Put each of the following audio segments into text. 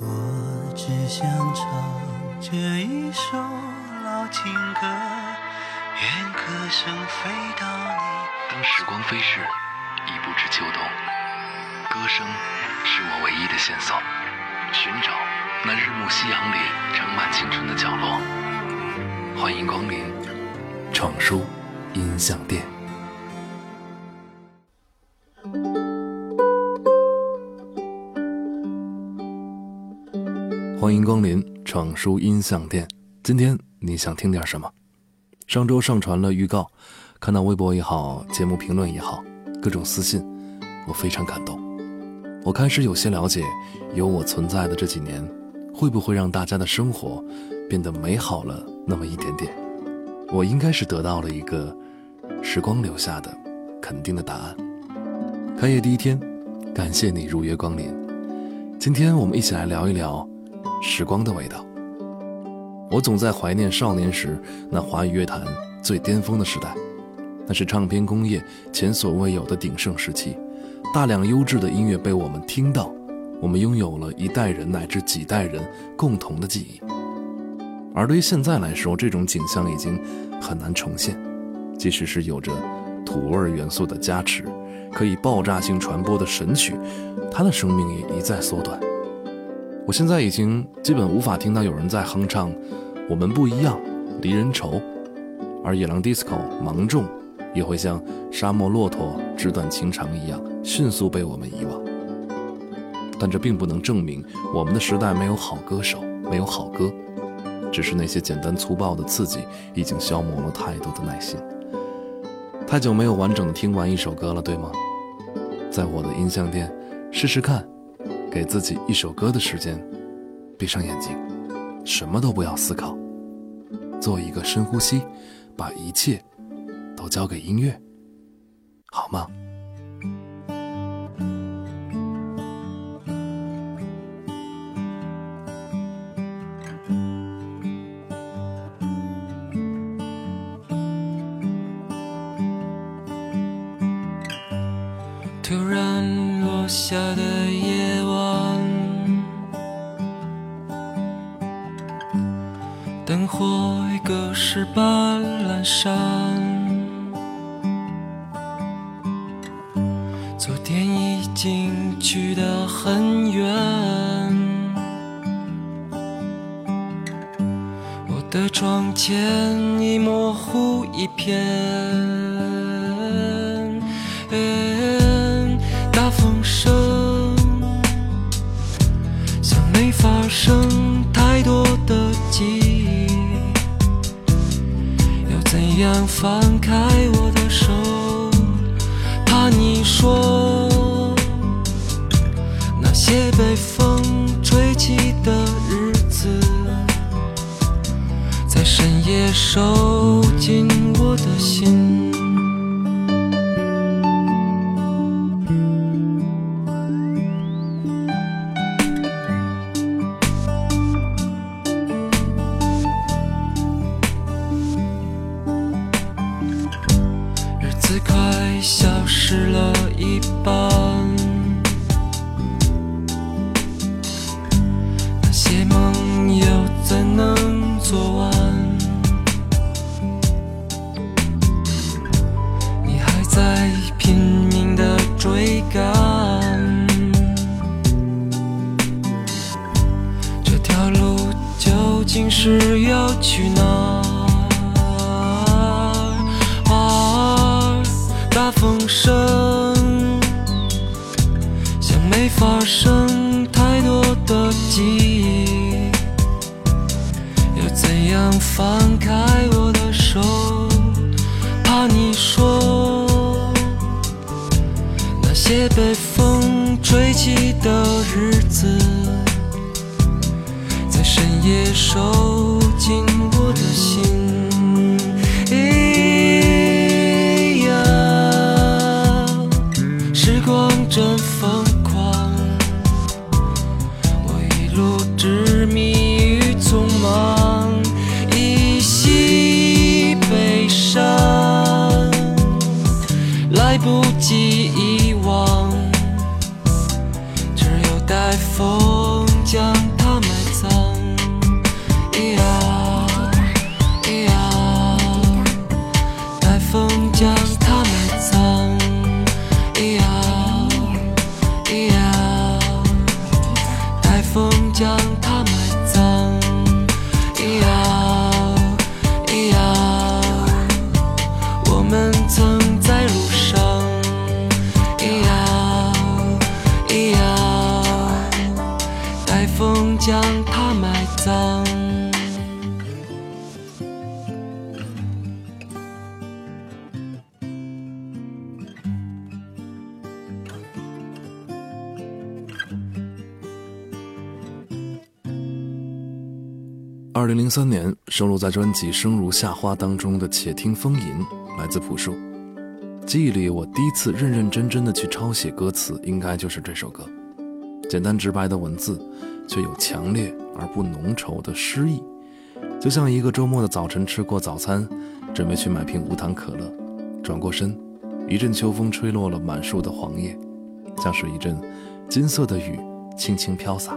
我只想唱这一首老情歌，愿歌声飞到你。当时光飞逝，已不知秋冬。歌声是我唯一的线索，寻找那日暮夕阳里盛满青春的角落。欢迎光临闯书音像店。欢迎光临闯书音像店。今天你想听点什么？上周上传了预告，看到微博也好，节目评论也好，各种私信，我非常感动。我开始有些了解，有我存在的这几年，会不会让大家的生活变得美好了那么一点点？我应该是得到了一个时光留下的肯定的答案。开业第一天，感谢你如约光临。今天我们一起来聊一聊。时光的味道，我总在怀念少年时那华语乐坛最巅峰的时代，那是唱片工业前所未有的鼎盛时期，大量优质的音乐被我们听到，我们拥有了一代人乃至几代人共同的记忆。而对于现在来说，这种景象已经很难重现，即使是有着土味元素的加持，可以爆炸性传播的神曲，它的生命也一再缩短。我现在已经基本无法听到有人在哼唱《我们不一样》《离人愁》，而野狼 disco 芒种也会像沙漠骆驼纸短情长一样迅速被我们遗忘。但这并不能证明我们的时代没有好歌手，没有好歌，只是那些简单粗暴的刺激已经消磨了太多的耐心。太久没有完整的听完一首歌了，对吗？在我的音像店试试看。给自己一首歌的时间，闭上眼睛，什么都不要思考，做一个深呼吸，把一切都交给音乐，好吗？一个世般阑珊。昨天已经去得很远，我的窗前已模糊一片。怎样放开我的手，怕你说那些被风吹起的日子，在深夜收紧我的心。太快消失了一半，那些梦又怎能做完？你还在拼命的追赶。这条路究竟是要去哪？风声像没发生太多的记忆，要怎样放开我的手？怕你说那些被风吹起的日子。也收进阵风二零零三年收录在专辑《生如夏花》当中的《且听风吟》，来自朴树。记忆里，我第一次认认真真的去抄写歌词，应该就是这首歌。简单直白的文字，却有强烈而不浓稠的诗意，就像一个周末的早晨，吃过早餐，准备去买瓶无糖可乐，转过身，一阵秋风吹落了满树的黄叶，像是一阵金色的雨，轻轻飘洒。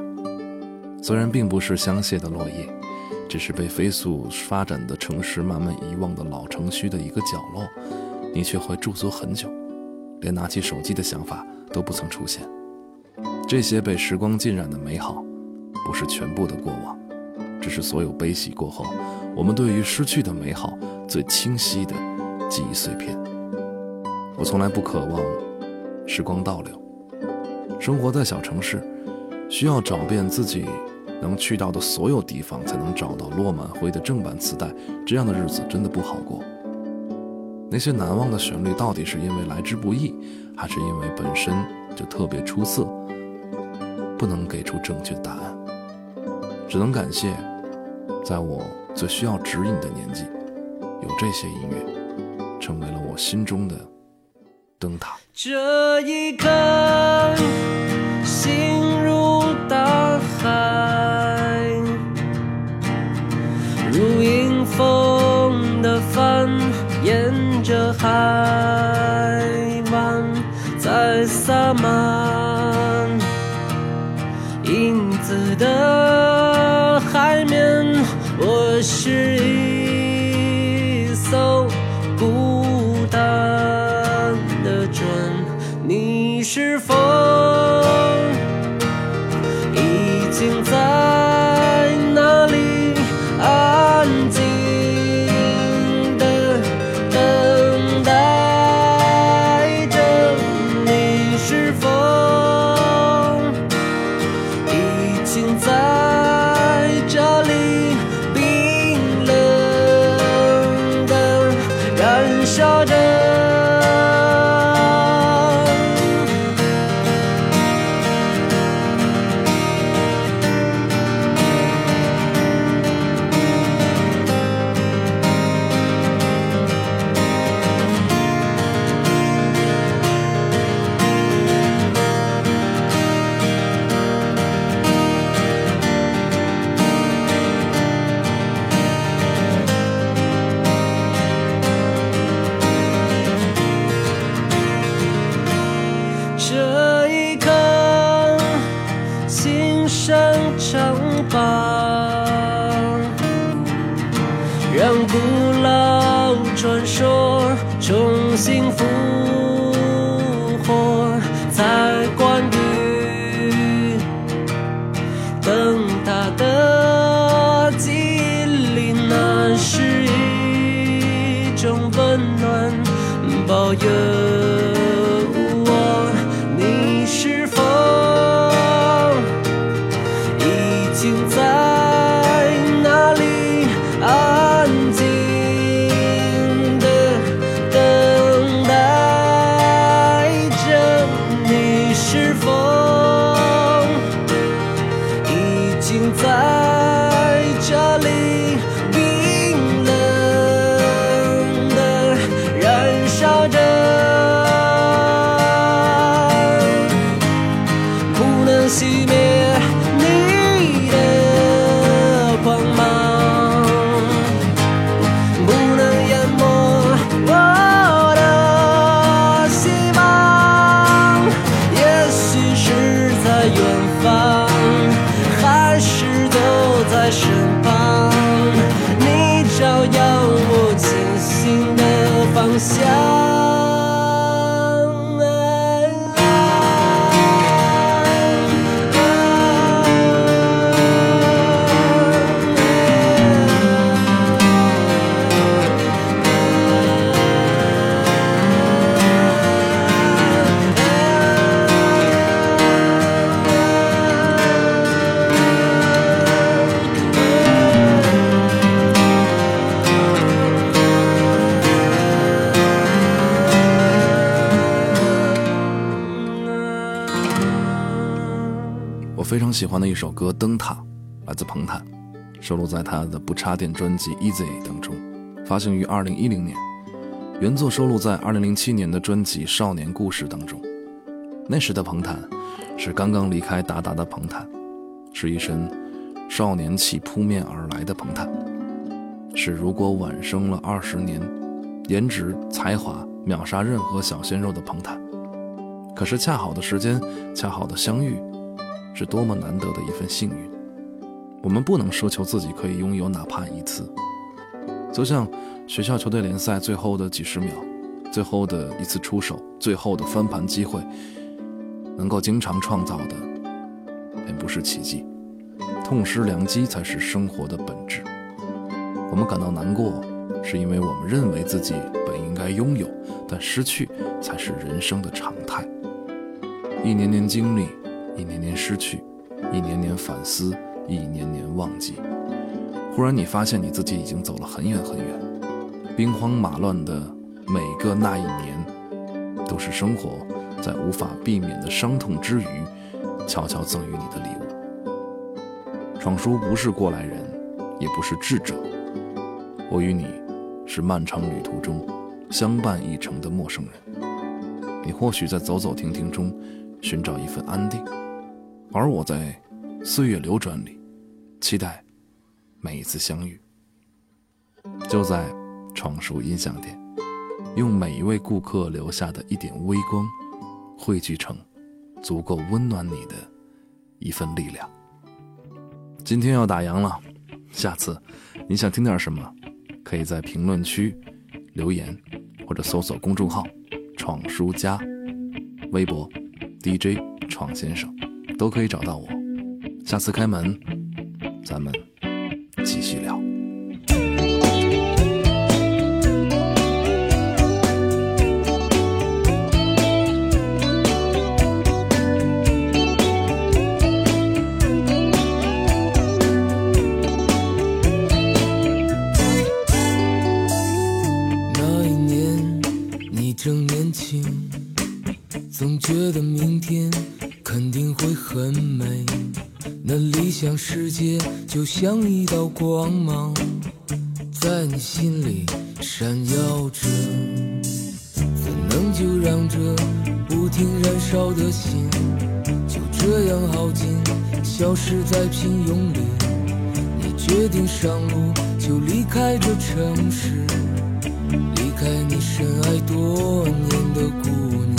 虽然并不是香榭的落叶。只是被飞速发展的城市慢慢遗忘的老城区的一个角落，你却会驻足很久，连拿起手机的想法都不曾出现。这些被时光浸染的美好，不是全部的过往，只是所有悲喜过后，我们对于失去的美好最清晰的记忆碎片。我从来不渴望时光倒流，生活在小城市，需要找遍自己。能去到的所有地方，才能找到落满灰的正版磁带。这样的日子真的不好过。那些难忘的旋律，到底是因为来之不易，还是因为本身就特别出色？不能给出正确答案，只能感谢，在我最需要指引的年纪，有这些音乐，成为了我心中的灯塔。这一刻，心如大海让古老传说重新复喜欢的一首歌《灯塔》，来自彭坦，收录在他的不插电专辑《Easy》当中，发行于二零一零年。原作收录在二零零七年的专辑《少年故事》当中。那时的彭坦，是刚刚离开达达的彭坦，是一身少年气扑面而来的彭坦，是如果晚生了二十年，颜值才华秒杀任何小鲜肉的彭坦。可是恰好的时间，恰好的相遇，是多么难得的一份幸运。我们不能奢求自己可以拥有哪怕一次，就像。学校球队联赛最后的几十秒，最后的一次出手，最后的翻盘机会，能够经常创造的，便不是奇迹，痛失良机才是生活的本质。我们感到难过，是因为我们认为自己本应该拥有，但失去才是人生的常态。一年年经历，一年年失去，一年年反思，一年年忘记。忽然，你发现你自己已经走了很远很远。兵荒马乱的每个那一年，都是生活在无法避免的伤痛之余，悄悄赠予你的礼物。闯叔不是过来人，也不是智者，我与你是漫长旅途中相伴一程的陌生人。你或许在走走停停中寻找一份安定，而我在岁月流转里期待每一次相遇。就在。闯书音像店，用每一位顾客留下的一点微光，汇聚成足够温暖你的一份力量。今天要打烊了，下次你想听点什么，可以在评论区留言，或者搜索公众号“闯书家”，微博 DJ 闯先生，都可以找到我。下次开门，咱们继续聊。就像一道光芒，在你心里闪耀着。怎能就让这不停燃烧的心就这样耗尽，消失在平庸里？你决定上路，就离开这城市，离开你深爱多年的姑娘。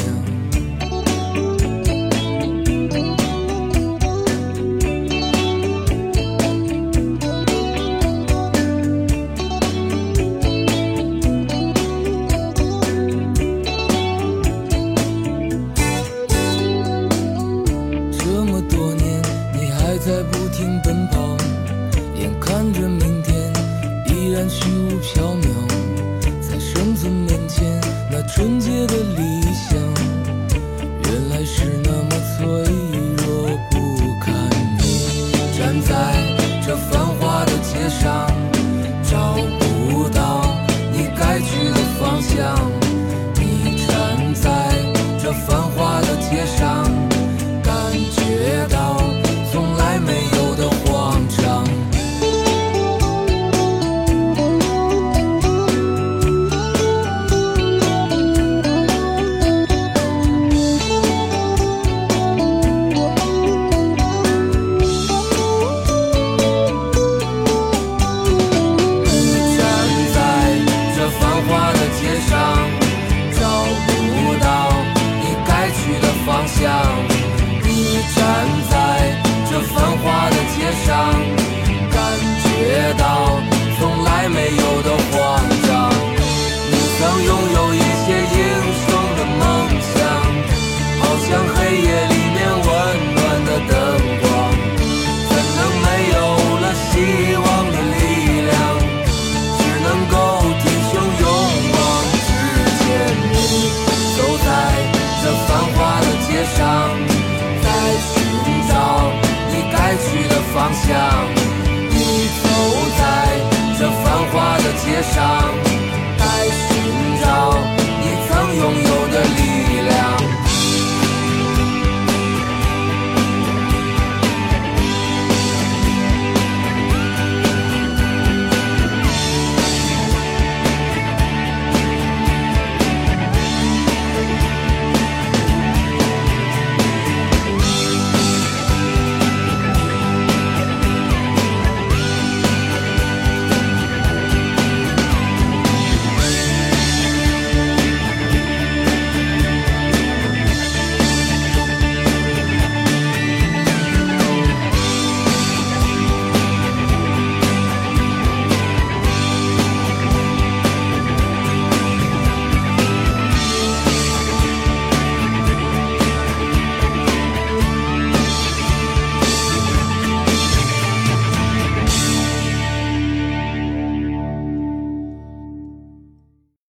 街上